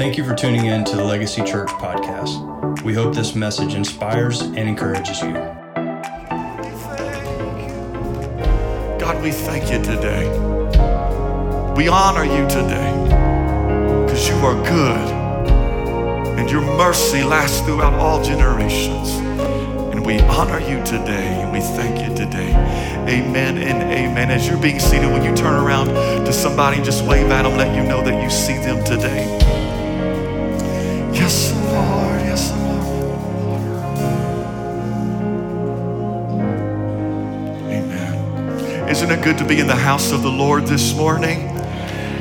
Thank you for tuning in to the Legacy Church podcast. We hope this message inspires and encourages you. God, we thank you today. We honor you today because you are good and your mercy lasts throughout all generations. And we honor you today and we thank you today. Amen and amen. As you're being seated, when you turn around to somebody just wave at them, let you know that you see them today. Yes, Lord. Yes, Lord. Amen. Isn't it good to be in the house of the Lord this morning?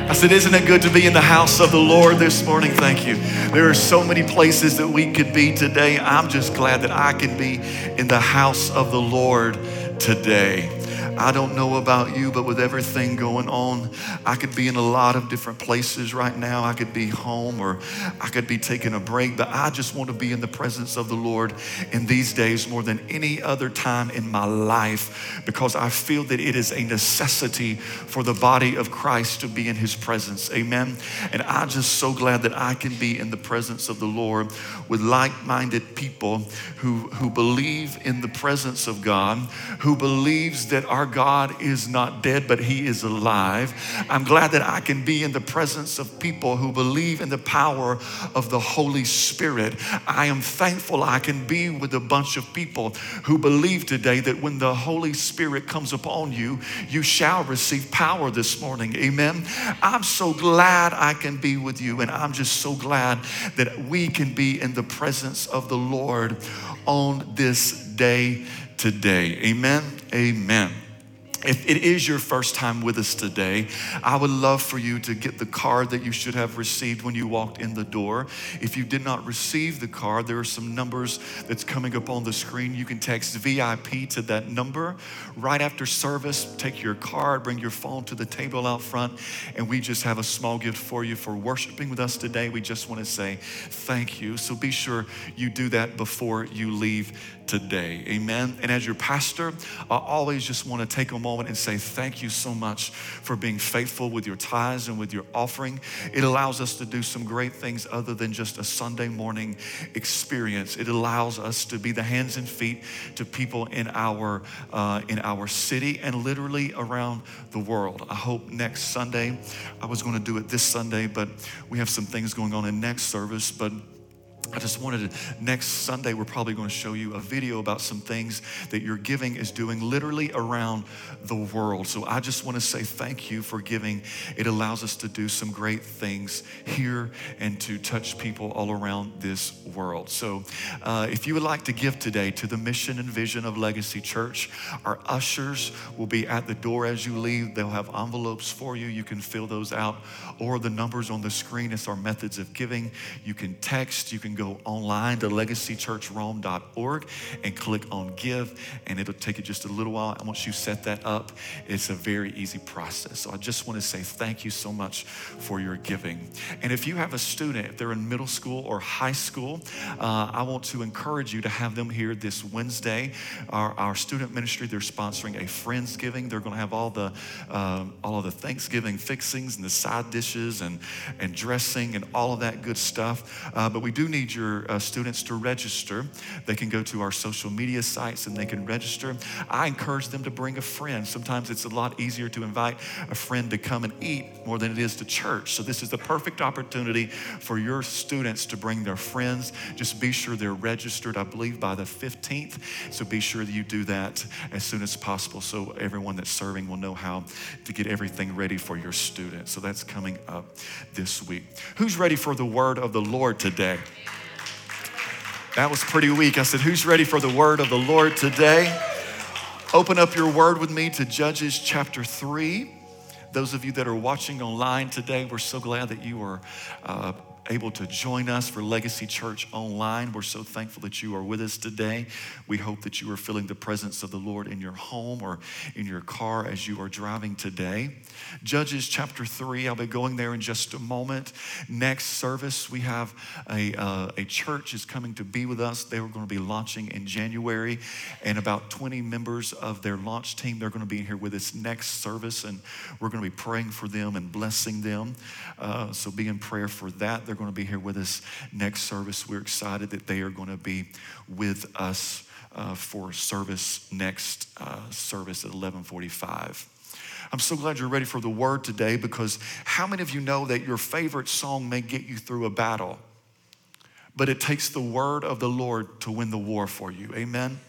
I said, Isn't it good to be in the house of the Lord this morning? Thank you. There are so many places that we could be today. I'm just glad that I can be in the house of the Lord today. I don't know about you, but with everything going on, I could be in a lot of different places right now. I could be home or I could be taking a break, but I just want to be in the presence of the Lord in these days more than any other time in my life because I feel that it is a necessity for the body of Christ to be in his presence. Amen. And I'm just so glad that I can be in the presence of the Lord with like-minded people who, who believe in the presence of God, who believes that our God is not dead, but He is alive. I'm glad that I can be in the presence of people who believe in the power of the Holy Spirit. I am thankful I can be with a bunch of people who believe today that when the Holy Spirit comes upon you, you shall receive power this morning. Amen. I'm so glad I can be with you, and I'm just so glad that we can be in the presence of the Lord on this day today. Amen. Amen. If it is your first time with us today, I would love for you to get the card that you should have received when you walked in the door. If you did not receive the card, there are some numbers that's coming up on the screen. You can text VIP to that number. Right after service, take your card, bring your phone to the table out front, and we just have a small gift for you for worshiping with us today. We just want to say thank you. So be sure you do that before you leave today. Amen. And as your pastor, I always just want to take a moment and say thank you so much for being faithful with your tithes and with your offering. It allows us to do some great things other than just a Sunday morning experience. It allows us to be the hands and feet to people in our uh, in our city and literally around the world. I hope next Sunday. I was going to do it this Sunday, but we have some things going on in next service, but I just wanted to, next Sunday, we're probably going to show you a video about some things that your giving is doing literally around the world. So I just want to say thank you for giving. It allows us to do some great things here and to touch people all around this world. So uh, if you would like to give today to the mission and vision of Legacy Church, our ushers will be at the door as you leave. They'll have envelopes for you. You can fill those out, or the numbers on the screen. It's our methods of giving. You can text, you can go online to legacychurchrome.org and click on give, and it'll take you just a little while. And once you set that up, it's a very easy process. So I just want to say thank you so much for your giving. And if you have a student, if they're in middle school or high school, uh, I want to encourage you to have them here this Wednesday. Our, our student ministry, they're sponsoring a friends giving. They're going to have all the uh, all of the Thanksgiving fixings and the side dishes and, and dressing and all of that good stuff. Uh, but we do need your uh, students to register. They can go to our social media sites and they can register. I encourage them to bring a friend. Sometimes it's a lot easier to invite a friend to come and eat more than it is to church. So, this is the perfect opportunity for your students to bring their friends. Just be sure they're registered, I believe, by the 15th. So, be sure that you do that as soon as possible so everyone that's serving will know how to get everything ready for your students. So, that's coming up this week. Who's ready for the word of the Lord today? That was pretty weak. I said, Who's ready for the word of the Lord today? Open up your word with me to Judges chapter 3. Those of you that are watching online today, we're so glad that you are uh, able to join us for Legacy Church online. We're so thankful that you are with us today. We hope that you are feeling the presence of the Lord in your home or in your car as you are driving today. Judges chapter 3, I'll be going there in just a moment. Next service, we have a, uh, a church is coming to be with us. They were going to be launching in January, and about 20 members of their launch team, they're going to be in here with us next service, and we're going to be praying for them and blessing them. Uh, so be in prayer for that. They're going to be here with us next service. We're excited that they are going to be with us uh, for service next uh, service at 1145. I'm so glad you're ready for the word today because how many of you know that your favorite song may get you through a battle, but it takes the word of the Lord to win the war for you? Amen?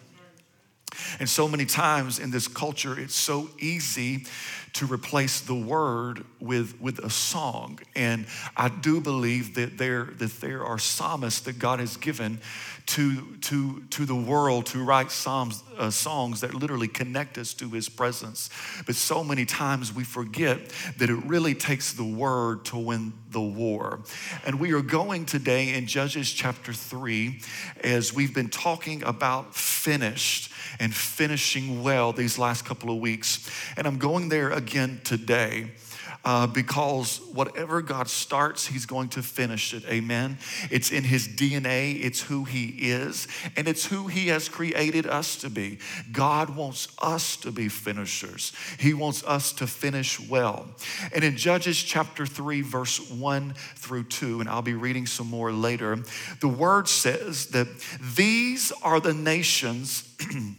And so many times in this culture, it's so easy to replace the word with, with a song. And I do believe that there, that there are psalmists that God has given to, to, to the world to write psalms, uh, songs that literally connect us to his presence. But so many times we forget that it really takes the word to win the war. And we are going today in Judges chapter 3 as we've been talking about finished and finishing well these last couple of weeks. And I'm going there again today uh, because whatever God starts, He's going to finish it. Amen. It's in His DNA, it's who He is, and it's who He has created us to be. God wants us to be finishers, He wants us to finish well. And in Judges chapter 3, verse 1 through 2, and I'll be reading some more later, the word says that these are the nations.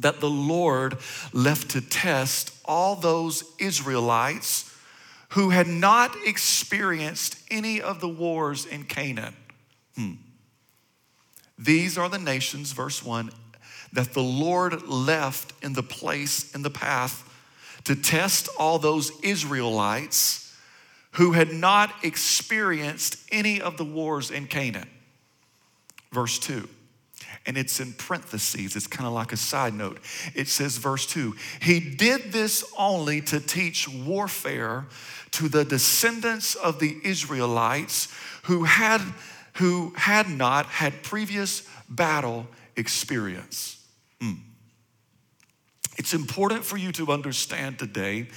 that the Lord left to test all those Israelites who had not experienced any of the wars in Canaan. Hmm. These are the nations, verse 1, that the Lord left in the place, in the path, to test all those Israelites who had not experienced any of the wars in Canaan. Verse 2 and it's in parentheses. It's kind of like a side note. It says, verse 2 He did this only to teach warfare to the descendants of the Israelites who had, who had not had previous battle experience. Mm. It's important for you to understand today,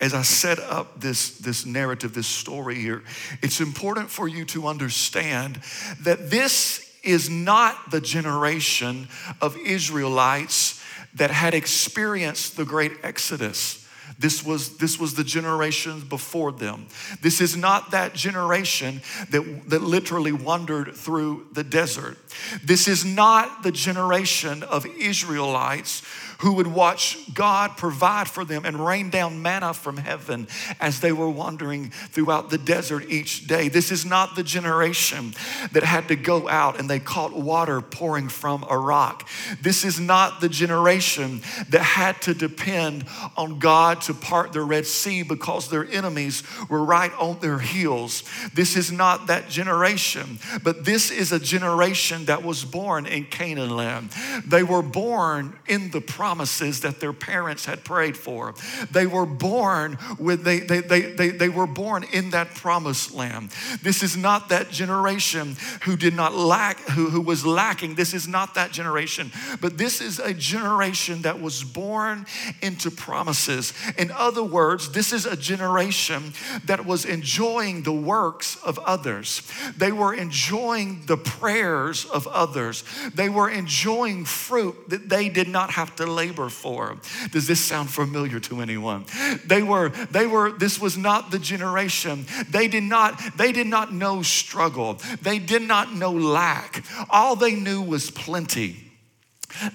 as I set up this, this narrative, this story here, it's important for you to understand that this is not the generation of Israelites that had experienced the great Exodus. This was, this was the generation before them. This is not that generation that, that literally wandered through the desert. This is not the generation of Israelites who would watch God provide for them and rain down manna from heaven as they were wandering throughout the desert each day. This is not the generation that had to go out and they caught water pouring from a rock. This is not the generation that had to depend on God to part the Red Sea because their enemies were right on their heels. This is not that generation, but this is a generation that was born in Canaan land. They were born in the promises that their parents had prayed for. They were born with they they they they, they were born in that promised land. This is not that generation who did not lack who, who was lacking. This is not that generation, but this is a generation that was born into promises. In other words, this is a generation that was enjoying the works of others. They were enjoying the prayers of others. They were enjoying fruit that they did not have to labor for. Does this sound familiar to anyone? They were, they were, this was not the generation. They did not, they did not know struggle. They did not know lack. All they knew was plenty.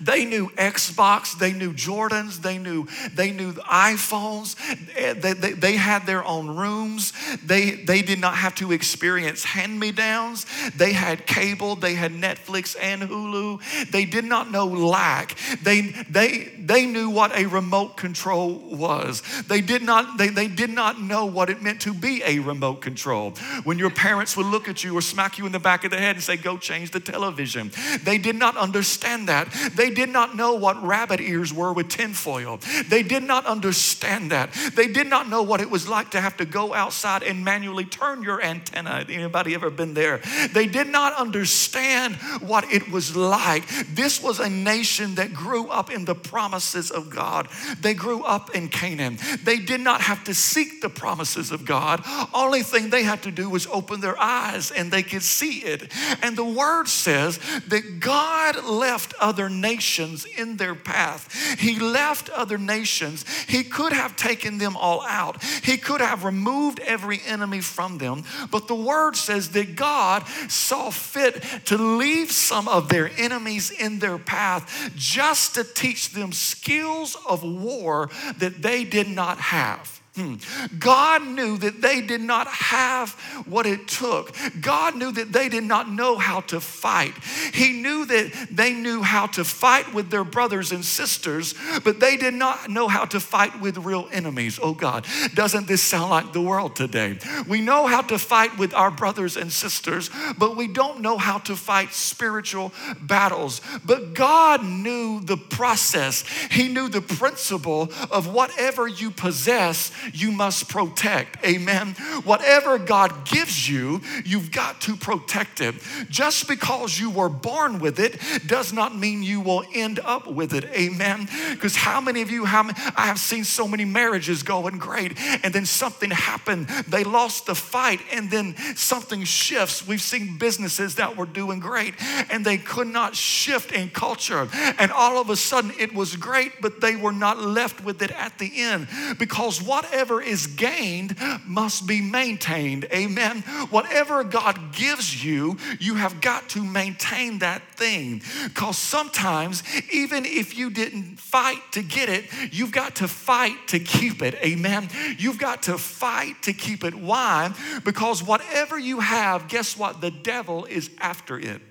They knew Xbox, they knew Jordans, they knew they knew iPhones. Eh, they, they, they, had their own rooms. They, they did not have to experience hand-me-downs. They had cable, they had Netflix and Hulu. They did not know lack. They, they, they knew what a remote control was. They did not, they, they did not know what it meant to be a remote control. When your parents would look at you or smack you in the back of the head and say, go change the television. They did not understand that. They did not know what rabbit ears were with tinfoil. They did not understand that. They did not know what it was like to have to go outside and manually turn your antenna. Anybody ever been there? They did not understand what it was like. This was a nation that grew up in the promises of God. They grew up in Canaan. They did not have to seek the promises of God. Only thing they had to do was open their eyes and they could see it. And the word says that God left other nations in their path. He left other nations. He could have taken them all out, He could have removed every enemy from them. But the word says that God saw fit to leave some of their enemies in their path just to teach them skills of war that they did not have. Hmm. God knew that they did not have what it took. God knew that they did not know how to fight. He knew that they knew how to fight with their brothers and sisters, but they did not know how to fight with real enemies. Oh God, doesn't this sound like the world today? We know how to fight with our brothers and sisters, but we don't know how to fight spiritual battles. But God knew the process, He knew the principle of whatever you possess you must protect. Amen. Whatever God gives you, you've got to protect it. Just because you were born with it does not mean you will end up with it. Amen. Because how many of you, how many, I have seen so many marriages going great and then something happened. They lost the fight and then something shifts. We've seen businesses that were doing great and they could not shift in culture. And all of a sudden it was great, but they were not left with it at the end because what whatever is gained must be maintained. Amen. Whatever God gives you, you have got to maintain that thing. Because sometimes, even if you didn't fight to get it, you've got to fight to keep it. Amen. You've got to fight to keep it. Why? Because whatever you have, guess what? The devil is after it.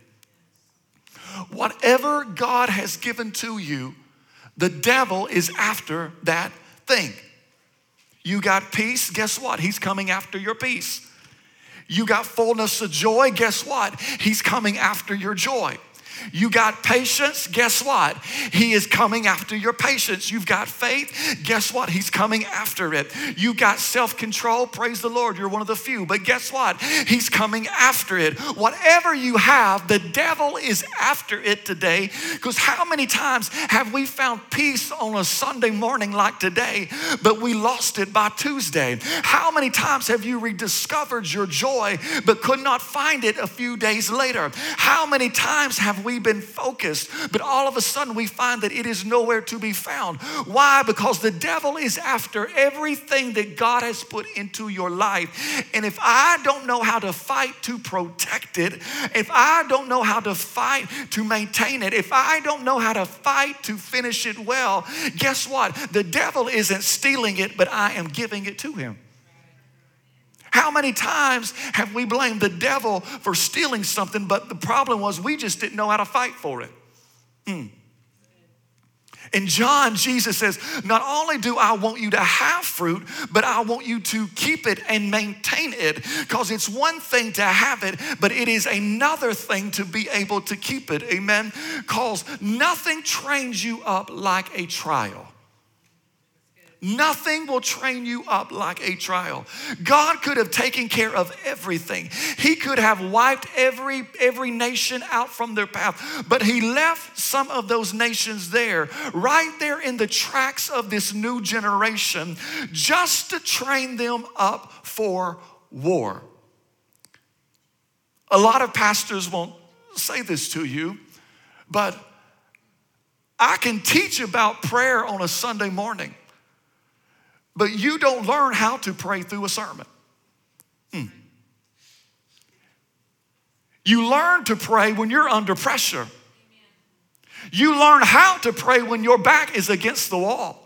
Whatever God has given to you, the devil is after that thing. You got peace, guess what? He's coming after your peace. You got fullness of joy, guess what? He's coming after your joy. You got patience, guess what? He is coming after your patience. You've got faith, guess what? He's coming after it. You got self control, praise the Lord, you're one of the few, but guess what? He's coming after it. Whatever you have, the devil is after it today. Because how many times have we found peace on a Sunday morning like today, but we lost it by Tuesday? How many times have you rediscovered your joy, but could not find it a few days later? How many times have we we've been focused, but all of a sudden we find that it is nowhere to be found. Why? Because the devil is after everything that God has put into your life. And if I don't know how to fight to protect it, if I don't know how to fight to maintain it, if I don't know how to fight to finish it well, guess what? The devil isn't stealing it, but I am giving it to him. How many times have we blamed the devil for stealing something, but the problem was we just didn't know how to fight for it? Mm. In John, Jesus says, Not only do I want you to have fruit, but I want you to keep it and maintain it. Because it's one thing to have it, but it is another thing to be able to keep it. Amen. Because nothing trains you up like a trial. Nothing will train you up like a trial. God could have taken care of everything. He could have wiped every every nation out from their path, but he left some of those nations there, right there in the tracks of this new generation, just to train them up for war. A lot of pastors won't say this to you, but I can teach about prayer on a Sunday morning but you don't learn how to pray through a sermon. Hmm. You learn to pray when you're under pressure. You learn how to pray when your back is against the wall.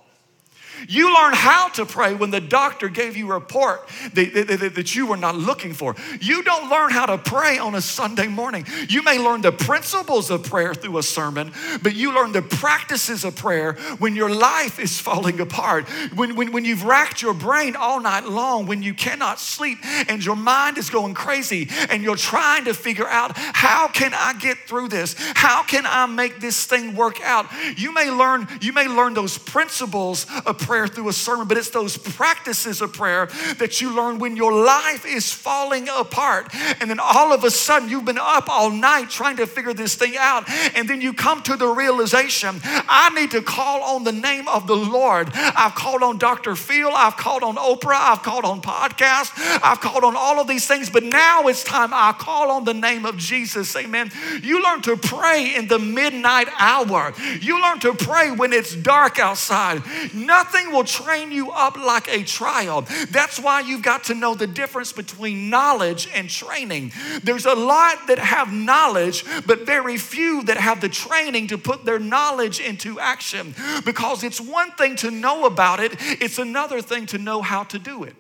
You learn how to pray when the doctor gave you a report that, that, that, you were not looking for. You don't learn how to pray on a Sunday morning. You may learn the principles of prayer through a sermon, but you learn the practices of prayer when your life is falling apart, when, when, when you've racked your brain all night long, when you cannot sleep and your mind is going crazy and you're trying to figure out how can I get through this? How can I make this thing work out? You may learn, you may learn those principles of prayer prayer through a sermon, but it's those practices of prayer that you learn when your life is falling apart. And then all of a sudden, you've been up all night trying to figure this thing out. And then you come to the realization I need to call on the name of the Lord. I've called on Dr. Phil, I've called on Oprah, I've called on podcasts, I've called on all of these things, but now it's time I call on the name of Jesus. Amen. You learn to pray in the midnight hour, you learn to pray when it's dark outside. Nothing will train you up like a trial. That's why you've got to know the difference between knowledge and training. There's a lot that have knowledge, but very few that have the training to put their knowledge into action because it's one thing to know about it, it's another thing to know how to do it.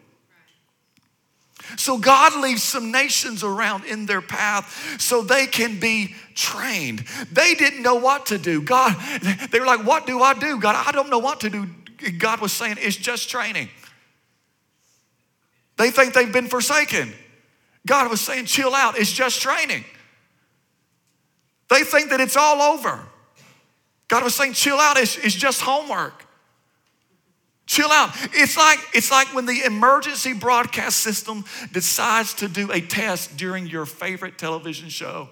So God leaves some nations around in their path so they can be trained. They didn't know what to do. God, they were like, What do I do? God, I don't know what to do. God was saying, It's just training. They think they've been forsaken. God was saying, Chill out, it's just training. They think that it's all over. God was saying, Chill out, it's, it's just homework. Chill out. It's like, it's like when the emergency broadcast system decides to do a test during your favorite television show.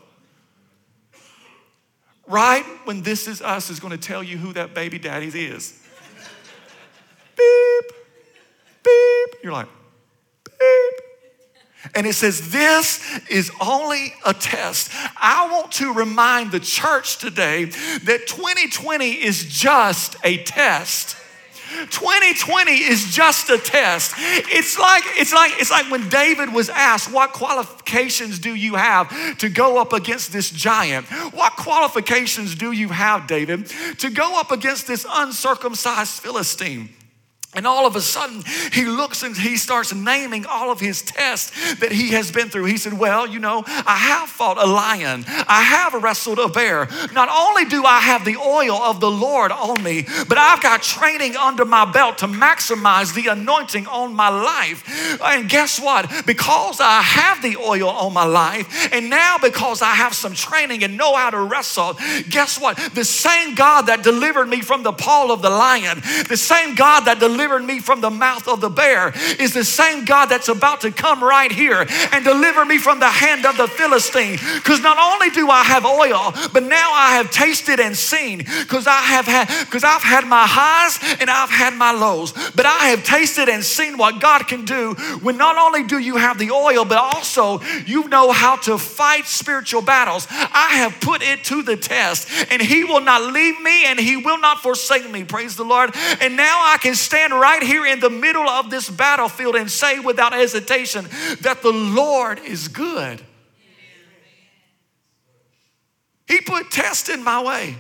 Right when This Is Us is going to tell you who that baby daddy is. Beep, beep. You're like, beep. And it says, This is only a test. I want to remind the church today that 2020 is just a test. 2020 is just a test. It's like it's like it's like when David was asked, "What qualifications do you have to go up against this giant? What qualifications do you have, David, to go up against this uncircumcised Philistine?" And all of a sudden, he looks and he starts naming all of his tests that he has been through. He said, Well, you know, I have fought a lion, I have wrestled a bear. Not only do I have the oil of the Lord on me, but I've got training under my belt to maximize the anointing on my life. And guess what? Because I have the oil on my life, and now because I have some training and know how to wrestle, guess what? The same God that delivered me from the paw of the lion, the same God that delivered delivered me from the mouth of the bear is the same God that's about to come right here and deliver me from the hand of the Philistine. Because not only do I have oil, but now I have tasted and seen. Because I have had, because I've had my highs and I've had my lows. But I have tasted and seen what God can do when not only do you have the oil, but also you know how to fight spiritual battles. I have put it to the test, and He will not leave me and He will not forsake me. Praise the Lord. And now I can stand stand right here in the middle of this battlefield and say without hesitation that the Lord is good. He put test in my way.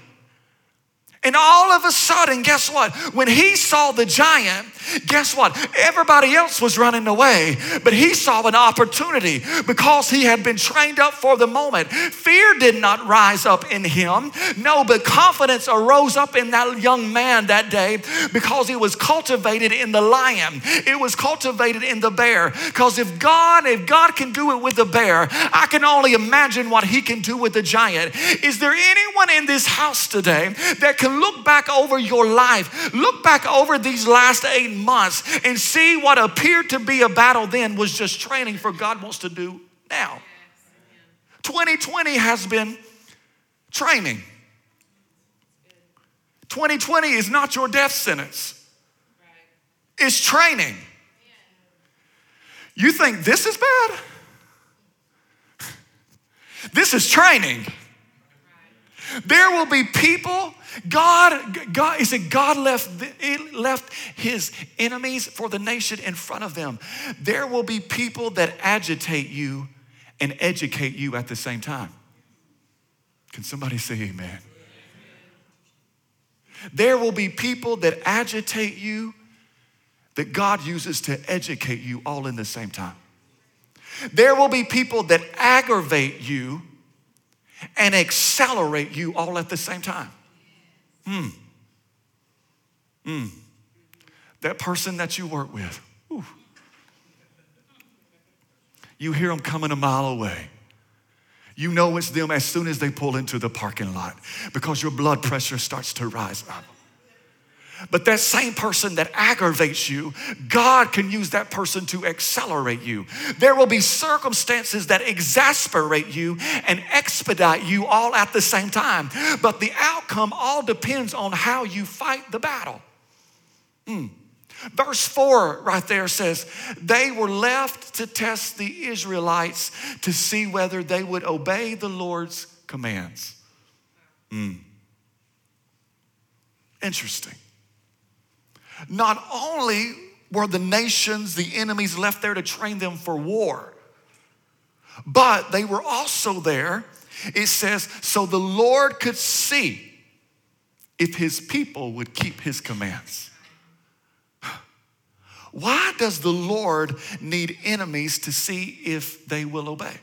And all of a sudden, guess what? When he saw the giant, guess what? Everybody else was running away, but he saw an opportunity because he had been trained up for the moment. Fear did not rise up in him. No, but confidence arose up in that young man that day because it was cultivated in the lion. It was cultivated in the bear. Because if God, if God can do it with the bear, I can only imagine what he can do with the giant. Is there anyone in this house today that can look back over your life, look back over these last eight months, and see what appeared to be a battle then was just training for God wants to do now. 2020 has been training. 2020 is not your death sentence, it's training. You think this is bad? This is training. There will be people God, God, he said, God left, left his enemies for the nation in front of them. There will be people that agitate you and educate you at the same time. Can somebody say amen? There will be people that agitate you that God uses to educate you all in the same time. There will be people that aggravate you and accelerate you all at the same time. Hmm. Hmm. That person that you work with, ooh. you hear them coming a mile away. You know it's them as soon as they pull into the parking lot because your blood pressure starts to rise up. But that same person that aggravates you, God can use that person to accelerate you. There will be circumstances that exasperate you and expedite you all at the same time. But the outcome all depends on how you fight the battle. Mm. Verse 4 right there says, They were left to test the Israelites to see whether they would obey the Lord's commands. Mm. Interesting. Not only were the nations, the enemies left there to train them for war, but they were also there, it says, so the Lord could see if his people would keep his commands. Why does the Lord need enemies to see if they will obey?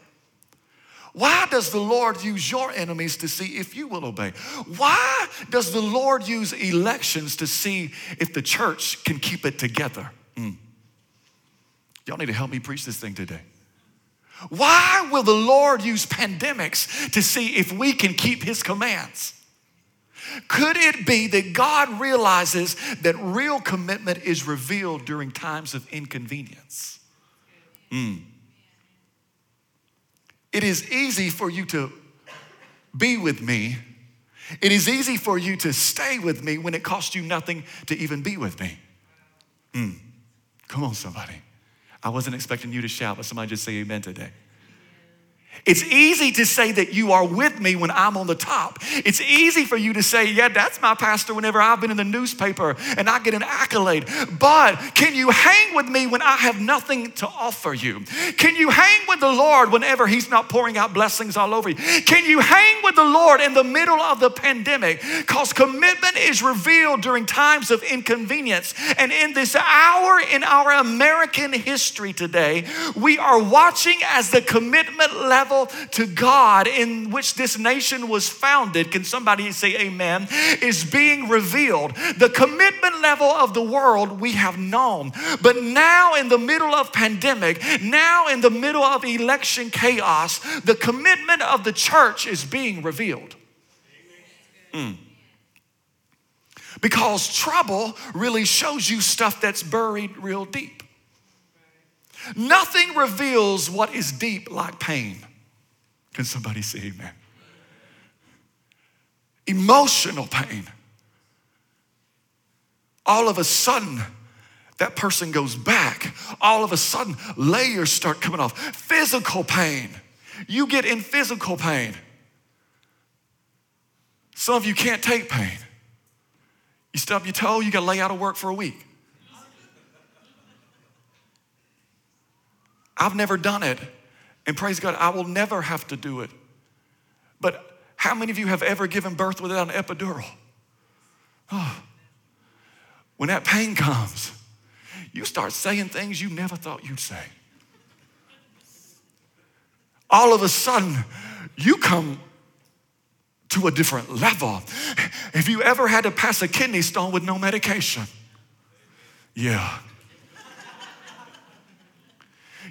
Why does the Lord use your enemies to see if you will obey? Why does the Lord use elections to see if the church can keep it together? Mm. Y'all need to help me preach this thing today. Why will the Lord use pandemics to see if we can keep his commands? Could it be that God realizes that real commitment is revealed during times of inconvenience? Mm. It is easy for you to be with me. It is easy for you to stay with me when it costs you nothing to even be with me. Mm. Come on, somebody. I wasn't expecting you to shout, but somebody just say amen today. It's easy to say that you are with me when I'm on the top. It's easy for you to say, yeah, that's my pastor whenever I've been in the newspaper and I get an accolade. But can you hang with me when I have nothing to offer you? Can you hang with the Lord whenever He's not pouring out blessings all over you? Can you hang with the Lord in the middle of the pandemic? Because commitment is revealed during times of inconvenience. And in this hour in our American history today, we are watching as the commitment level to God in which this nation was founded, can somebody say amen, is being revealed. The commitment level of the world we have known. But now, in the middle of pandemic, now in the middle of election chaos, the commitment of the church is being revealed. Mm. Because trouble really shows you stuff that's buried real deep. Nothing reveals what is deep like pain. Can somebody say amen? Emotional pain. All of a sudden, that person goes back. All of a sudden, layers start coming off. Physical pain. You get in physical pain. Some of you can't take pain. You stub your toe, you got to lay out of work for a week. I've never done it. And praise God, I will never have to do it. But how many of you have ever given birth without an epidural? Oh. When that pain comes, you start saying things you never thought you'd say. All of a sudden, you come to a different level. Have you ever had to pass a kidney stone with no medication, yeah,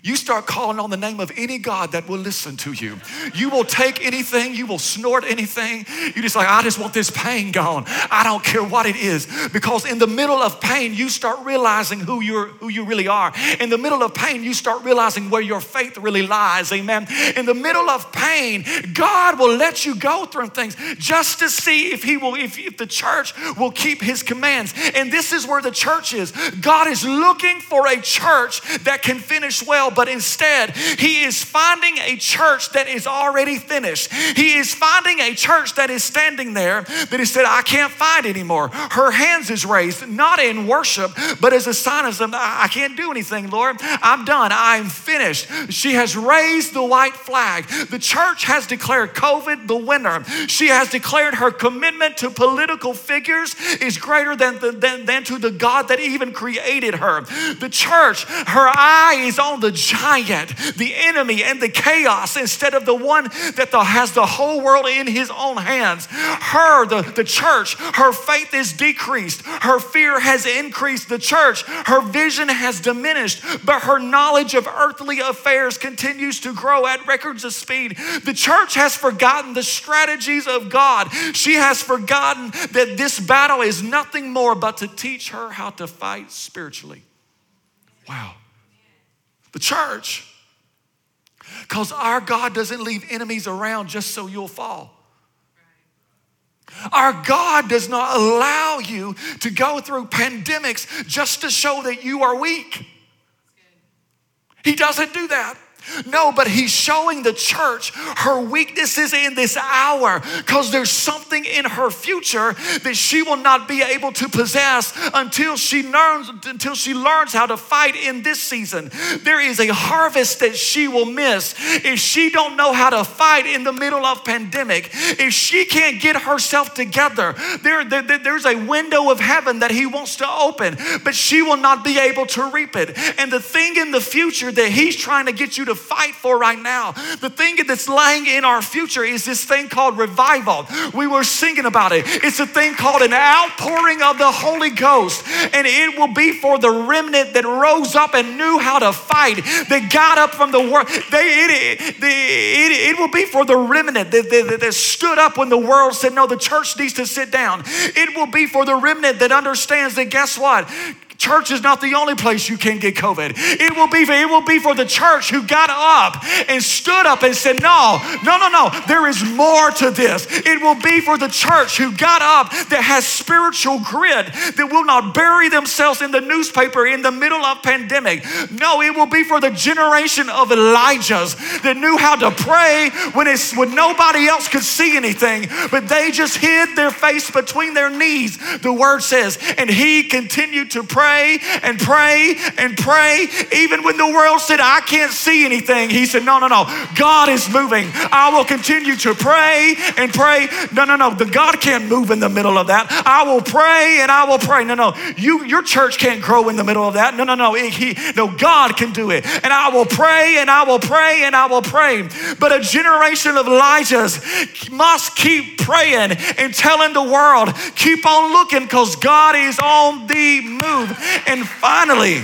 you start calling on the name of any God that will listen to you. You will take anything, you will snort anything. You just like, I just want this pain gone. I don't care what it is. Because in the middle of pain, you start realizing who you're who you really are. In the middle of pain, you start realizing where your faith really lies. Amen. In the middle of pain, God will let you go through things just to see if He will, if, if the church will keep His commands. And this is where the church is. God is looking for a church that can finish well but instead, he is finding a church that is already finished. He is finding a church that is standing there that he said, I can't fight anymore. Her hands is raised, not in worship, but as a sign of I can't do anything, Lord. I'm done. I'm finished. She has raised the white flag. The church has declared COVID the winner. She has declared her commitment to political figures is greater than, than, than to the God that even created her. The church, her eye is on the the giant, the enemy, and the chaos instead of the one that the, has the whole world in his own hands. Her, the, the church, her faith is decreased. Her fear has increased. The church, her vision has diminished, but her knowledge of earthly affairs continues to grow at records of speed. The church has forgotten the strategies of God. She has forgotten that this battle is nothing more but to teach her how to fight spiritually. Wow. The church. Because our God doesn't leave enemies around just so you'll fall. Our God does not allow you to go through pandemics just to show that you are weak. He doesn't do that. No, but he's showing the church her weaknesses in this hour because there's something in her future that she will not be able to possess until she learns until she learns how to fight in this season. There is a harvest that she will miss if she don't know how to fight in the middle of pandemic. If she can't get herself together, there, there there's a window of heaven that he wants to open, but she will not be able to reap it. And the thing in the future that he's trying to get you to fight for right now. The thing that's lying in our future is this thing called revival. We were singing about it. It's a thing called an outpouring of the Holy Ghost, and it will be for the remnant that rose up and knew how to fight, that got up from the world. They, it, it, it, it will be for the remnant that, that, that stood up when the world said, No, the church needs to sit down. It will be for the remnant that understands that guess what? Church is not the only place you can get COVID. It will be, it will be for the church who got up and stood up and said, No, no, no, no, there is more to this. It will be for the church who got up that has spiritual grit, that will not bury themselves in the newspaper in the middle of pandemic. No, it will be for the generation of Elijahs that knew how to pray when, it's, when nobody else could see anything, but they just hid their face between their knees, the word says, and he continued to pray pray and pray and pray. Even when the world said, I can't see anything, he said, No, no, no. God is moving. I will continue to pray and pray. No, no, no. The God can't move in the middle of that. I will pray and I will pray. No, no. You, your church can't grow in the middle of that. No, no, no. He, no, God can do it. And I will pray and I will pray and I will pray. But a generation of Elijahs must keep praying and telling the world, keep on looking because God is on the move. And finally,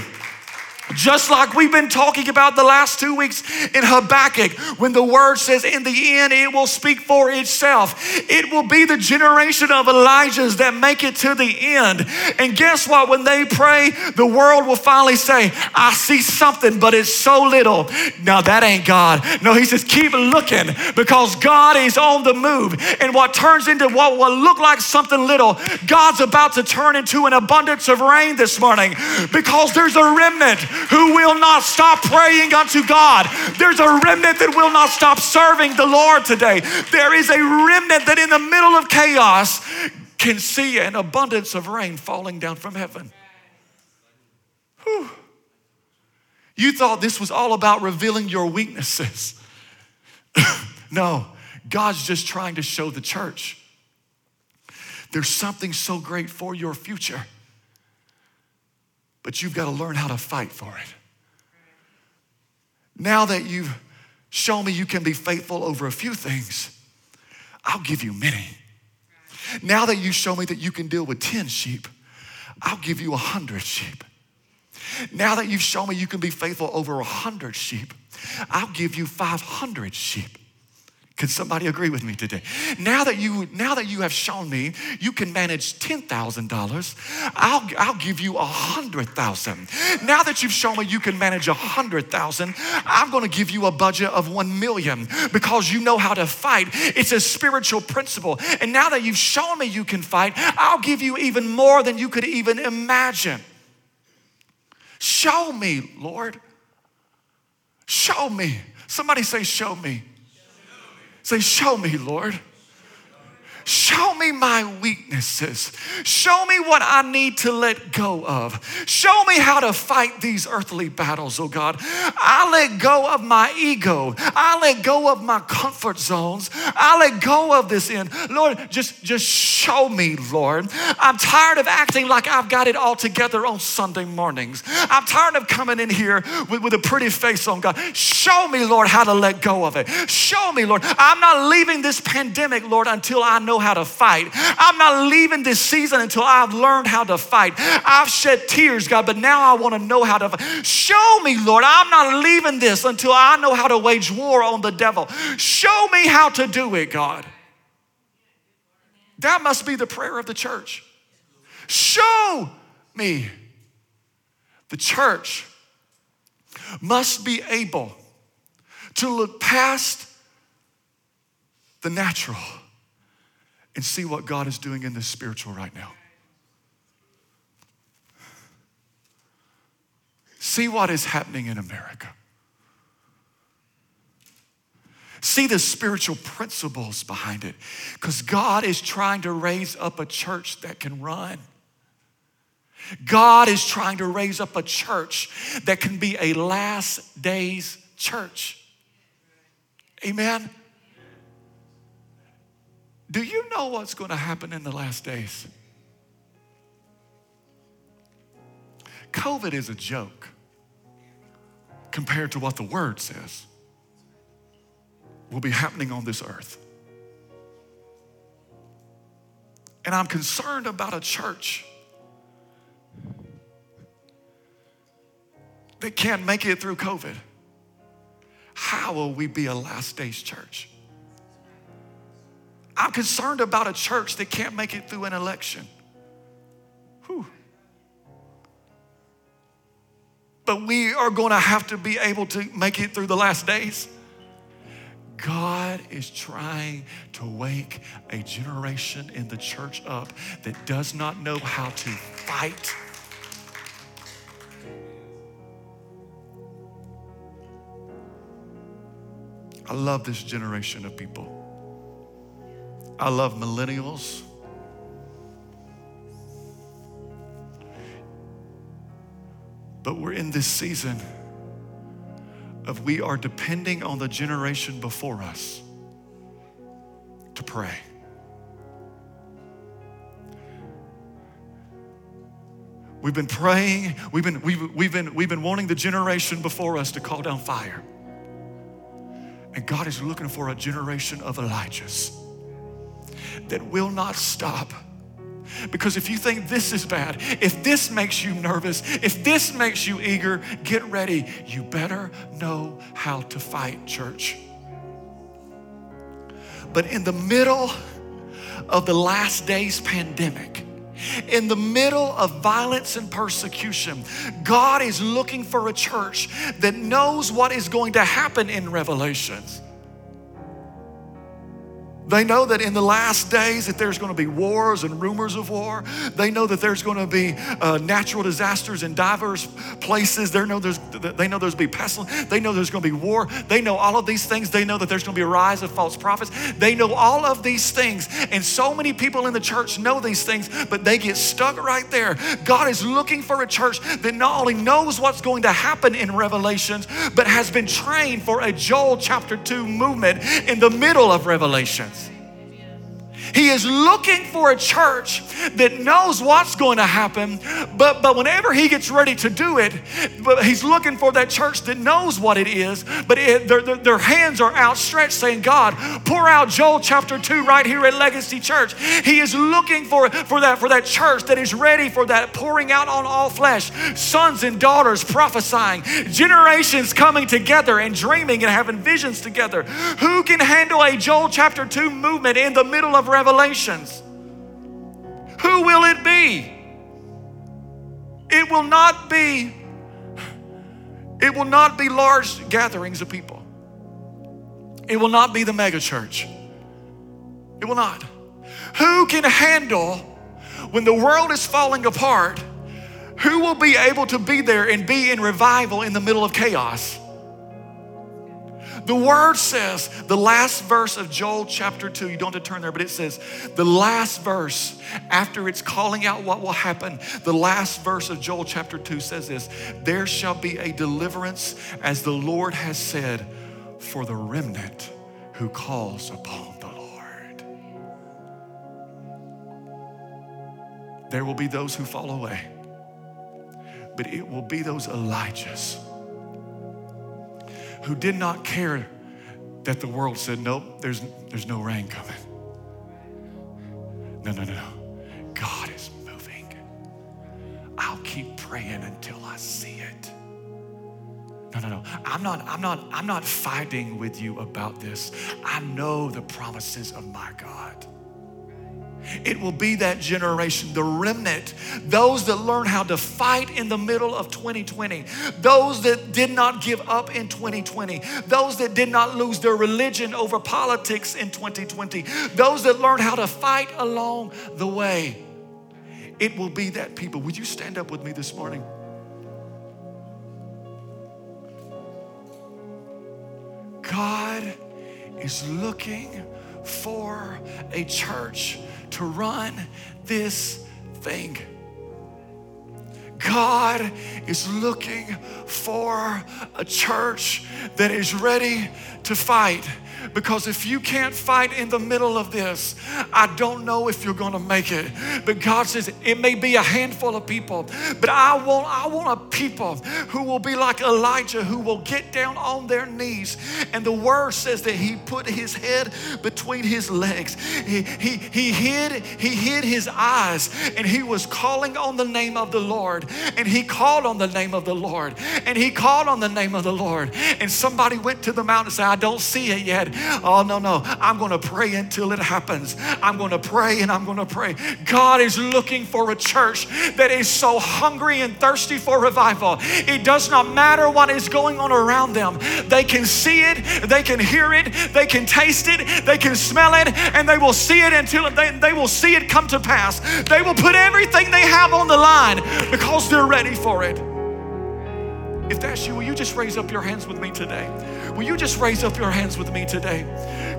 just like we've been talking about the last two weeks in Habakkuk, when the word says, In the end, it will speak for itself. It will be the generation of Elijahs that make it to the end. And guess what? When they pray, the world will finally say, I see something, but it's so little. Now, that ain't God. No, he says, Keep looking because God is on the move. And what turns into what will look like something little, God's about to turn into an abundance of rain this morning because there's a remnant who will not stop praying unto God. There's a remnant that will not stop serving the Lord today. There is a remnant that in the middle of chaos can see an abundance of rain falling down from heaven. Whew. You thought this was all about revealing your weaknesses. no, God's just trying to show the church there's something so great for your future but you've got to learn how to fight for it. Now that you've shown me you can be faithful over a few things, I'll give you many. Now that you show me that you can deal with 10 sheep, I'll give you a 100 sheep. Now that you've shown me you can be faithful over a 100 sheep, I'll give you 500 sheep. Could somebody agree with me today? Now that you now that you have shown me you can manage ten thousand dollars, I'll I'll give you a hundred thousand. Now that you've shown me you can manage a hundred thousand, I'm going to give you a budget of one million because you know how to fight. It's a spiritual principle. And now that you've shown me you can fight, I'll give you even more than you could even imagine. Show me, Lord. Show me. Somebody say, Show me. Say, Show me, Lord. Show me my weaknesses. Show me what I need to let go of. Show me how to fight these earthly battles, oh God. I let go of my ego. I let go of my comfort zones. I let go of this end. Lord, just, just show me, Lord. I'm tired of acting like I've got it all together on Sunday mornings. I'm tired of coming in here with, with a pretty face on God. Show me, Lord, how to let go of it. Show me, Lord. I'm not leaving this pandemic, Lord, until I know how to fight. I'm not leaving this season until I've learned how to fight. I've shed tears, God, but now I want to know how to fight. Show me, Lord. I'm not leaving this until I know how to wage war on the devil. Show me how to do it, God. That must be the prayer of the church. Show me. The church must be able to look past the natural and see what God is doing in the spiritual right now. See what is happening in America. See the spiritual principles behind it. Because God is trying to raise up a church that can run. God is trying to raise up a church that can be a last days church. Amen. Do you know what's going to happen in the last days? COVID is a joke compared to what the word says will be happening on this earth. And I'm concerned about a church that can't make it through COVID. How will we be a last days church? I'm concerned about a church that can't make it through an election. Whew. But we are going to have to be able to make it through the last days. God is trying to wake a generation in the church up that does not know how to fight. I love this generation of people. I love millennials. But we're in this season of we are depending on the generation before us to pray. We've been praying, we've been, we've, we've, been, we've been wanting the generation before us to call down fire. And God is looking for a generation of Elijahs that will not stop. Because if you think this is bad, if this makes you nervous, if this makes you eager, get ready. You better know how to fight, church. But in the middle of the last days pandemic, in the middle of violence and persecution, God is looking for a church that knows what is going to happen in Revelations. They know that in the last days that there's going to be wars and rumors of war. They know that there's going to be uh, natural disasters in diverse places. They know there's they know there's going to be pestilence. They know there's going to be war. They know all of these things. They know that there's going to be a rise of false prophets. They know all of these things. And so many people in the church know these things, but they get stuck right there. God is looking for a church that not only knows what's going to happen in Revelations, but has been trained for a Joel chapter 2 movement in the middle of Revelations. He is looking for a church that knows what's going to happen, but, but whenever he gets ready to do it, but he's looking for that church that knows what it is, but it, their, their, their hands are outstretched saying, God, pour out Joel chapter 2 right here at Legacy Church. He is looking for, for, that, for that church that is ready for that pouring out on all flesh, sons and daughters prophesying, generations coming together and dreaming and having visions together. Who can handle a Joel chapter 2 movement in the middle of revelations. Who will it be? It will not be it will not be large gatherings of people. It will not be the mega church. It will not. Who can handle when the world is falling apart? Who will be able to be there and be in revival in the middle of chaos? The word says, the last verse of Joel chapter 2, you don't have to turn there, but it says, the last verse, after it's calling out what will happen, the last verse of Joel chapter 2 says this There shall be a deliverance, as the Lord has said, for the remnant who calls upon the Lord. There will be those who fall away, but it will be those Elijahs who did not care that the world said, nope, there's, there's no rain coming. No, no, no, no. God is moving. I'll keep praying until I see it. No, no, no. I'm not, I'm not, I'm not fighting with you about this. I know the promises of my God. It will be that generation, the remnant, those that learn how to fight in the middle of 2020, those that did not give up in 2020, those that did not lose their religion over politics in 2020, those that learned how to fight along the way. It will be that people. Would you stand up with me this morning? God is looking for a church to run this thing. God is looking for a church that is ready to fight. Because if you can't fight in the middle of this, I don't know if you're going to make it. But God says it may be a handful of people, but I want I want a people who will be like Elijah who will get down on their knees. And the word says that he put his head between his legs. He he he hid he hid his eyes and he was calling on the name of the Lord. And he called on the name of the Lord. And he called on the name of the Lord. And somebody went to the mountain and said, I don't see it yet. Oh, no, no. I'm going to pray until it happens. I'm going to pray and I'm going to pray. God is looking for a church that is so hungry and thirsty for revival. It does not matter what is going on around them. They can see it, they can hear it, they can taste it, they can smell it, and they will see it until they, they will see it come to pass. They will put everything they have on the line because they're ready for it. If that's you, will you just raise up your hands with me today? Will you just raise up your hands with me today?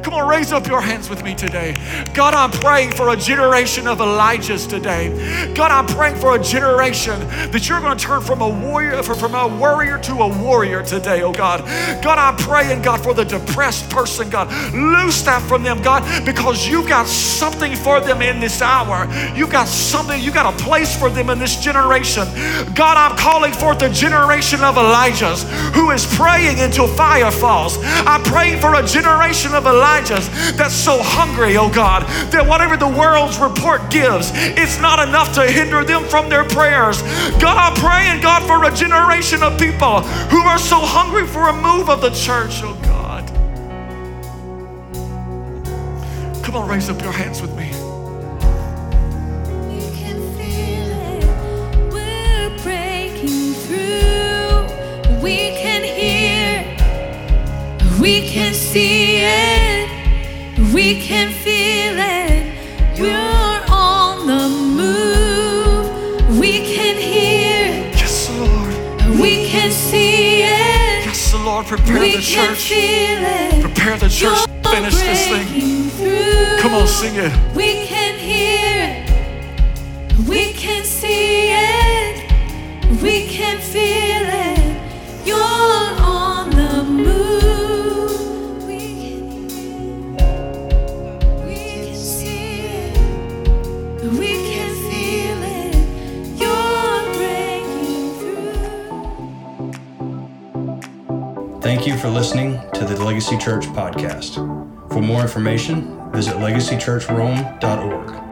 Come on, raise up your hands with me today. God, I'm praying for a generation of Elijahs today. God, I'm praying for a generation that you're going to turn from a warrior, from a warrior to a warrior today, oh God. God, I'm praying, God, for the depressed person, God. Loose that from them, God, because you've got something for them in this hour. You've got something, you've got a place for them in this generation. God, I'm calling forth a generation of Elijahs who is praying until fire falls. I'm praying for a generation of Elijahs that's so hungry, oh God, that whatever the world's report gives, it's not enough to hinder them from their prayers. God, I'm praying, God, for a generation of people who are so hungry for a move of the church, oh God. Come on, raise up your hands with me. We can We can see it. We can feel it. You're on the move. We can hear. it. Yes, Lord. We can see it. Yes, Lord. Prepare We the can church. feel it. Prepare the church You're to finish this thing. through. Come on, sing it. We can hear it. We can see it. We can feel it. Thank you for listening to the Legacy Church podcast. For more information, visit legacychurchrome.org.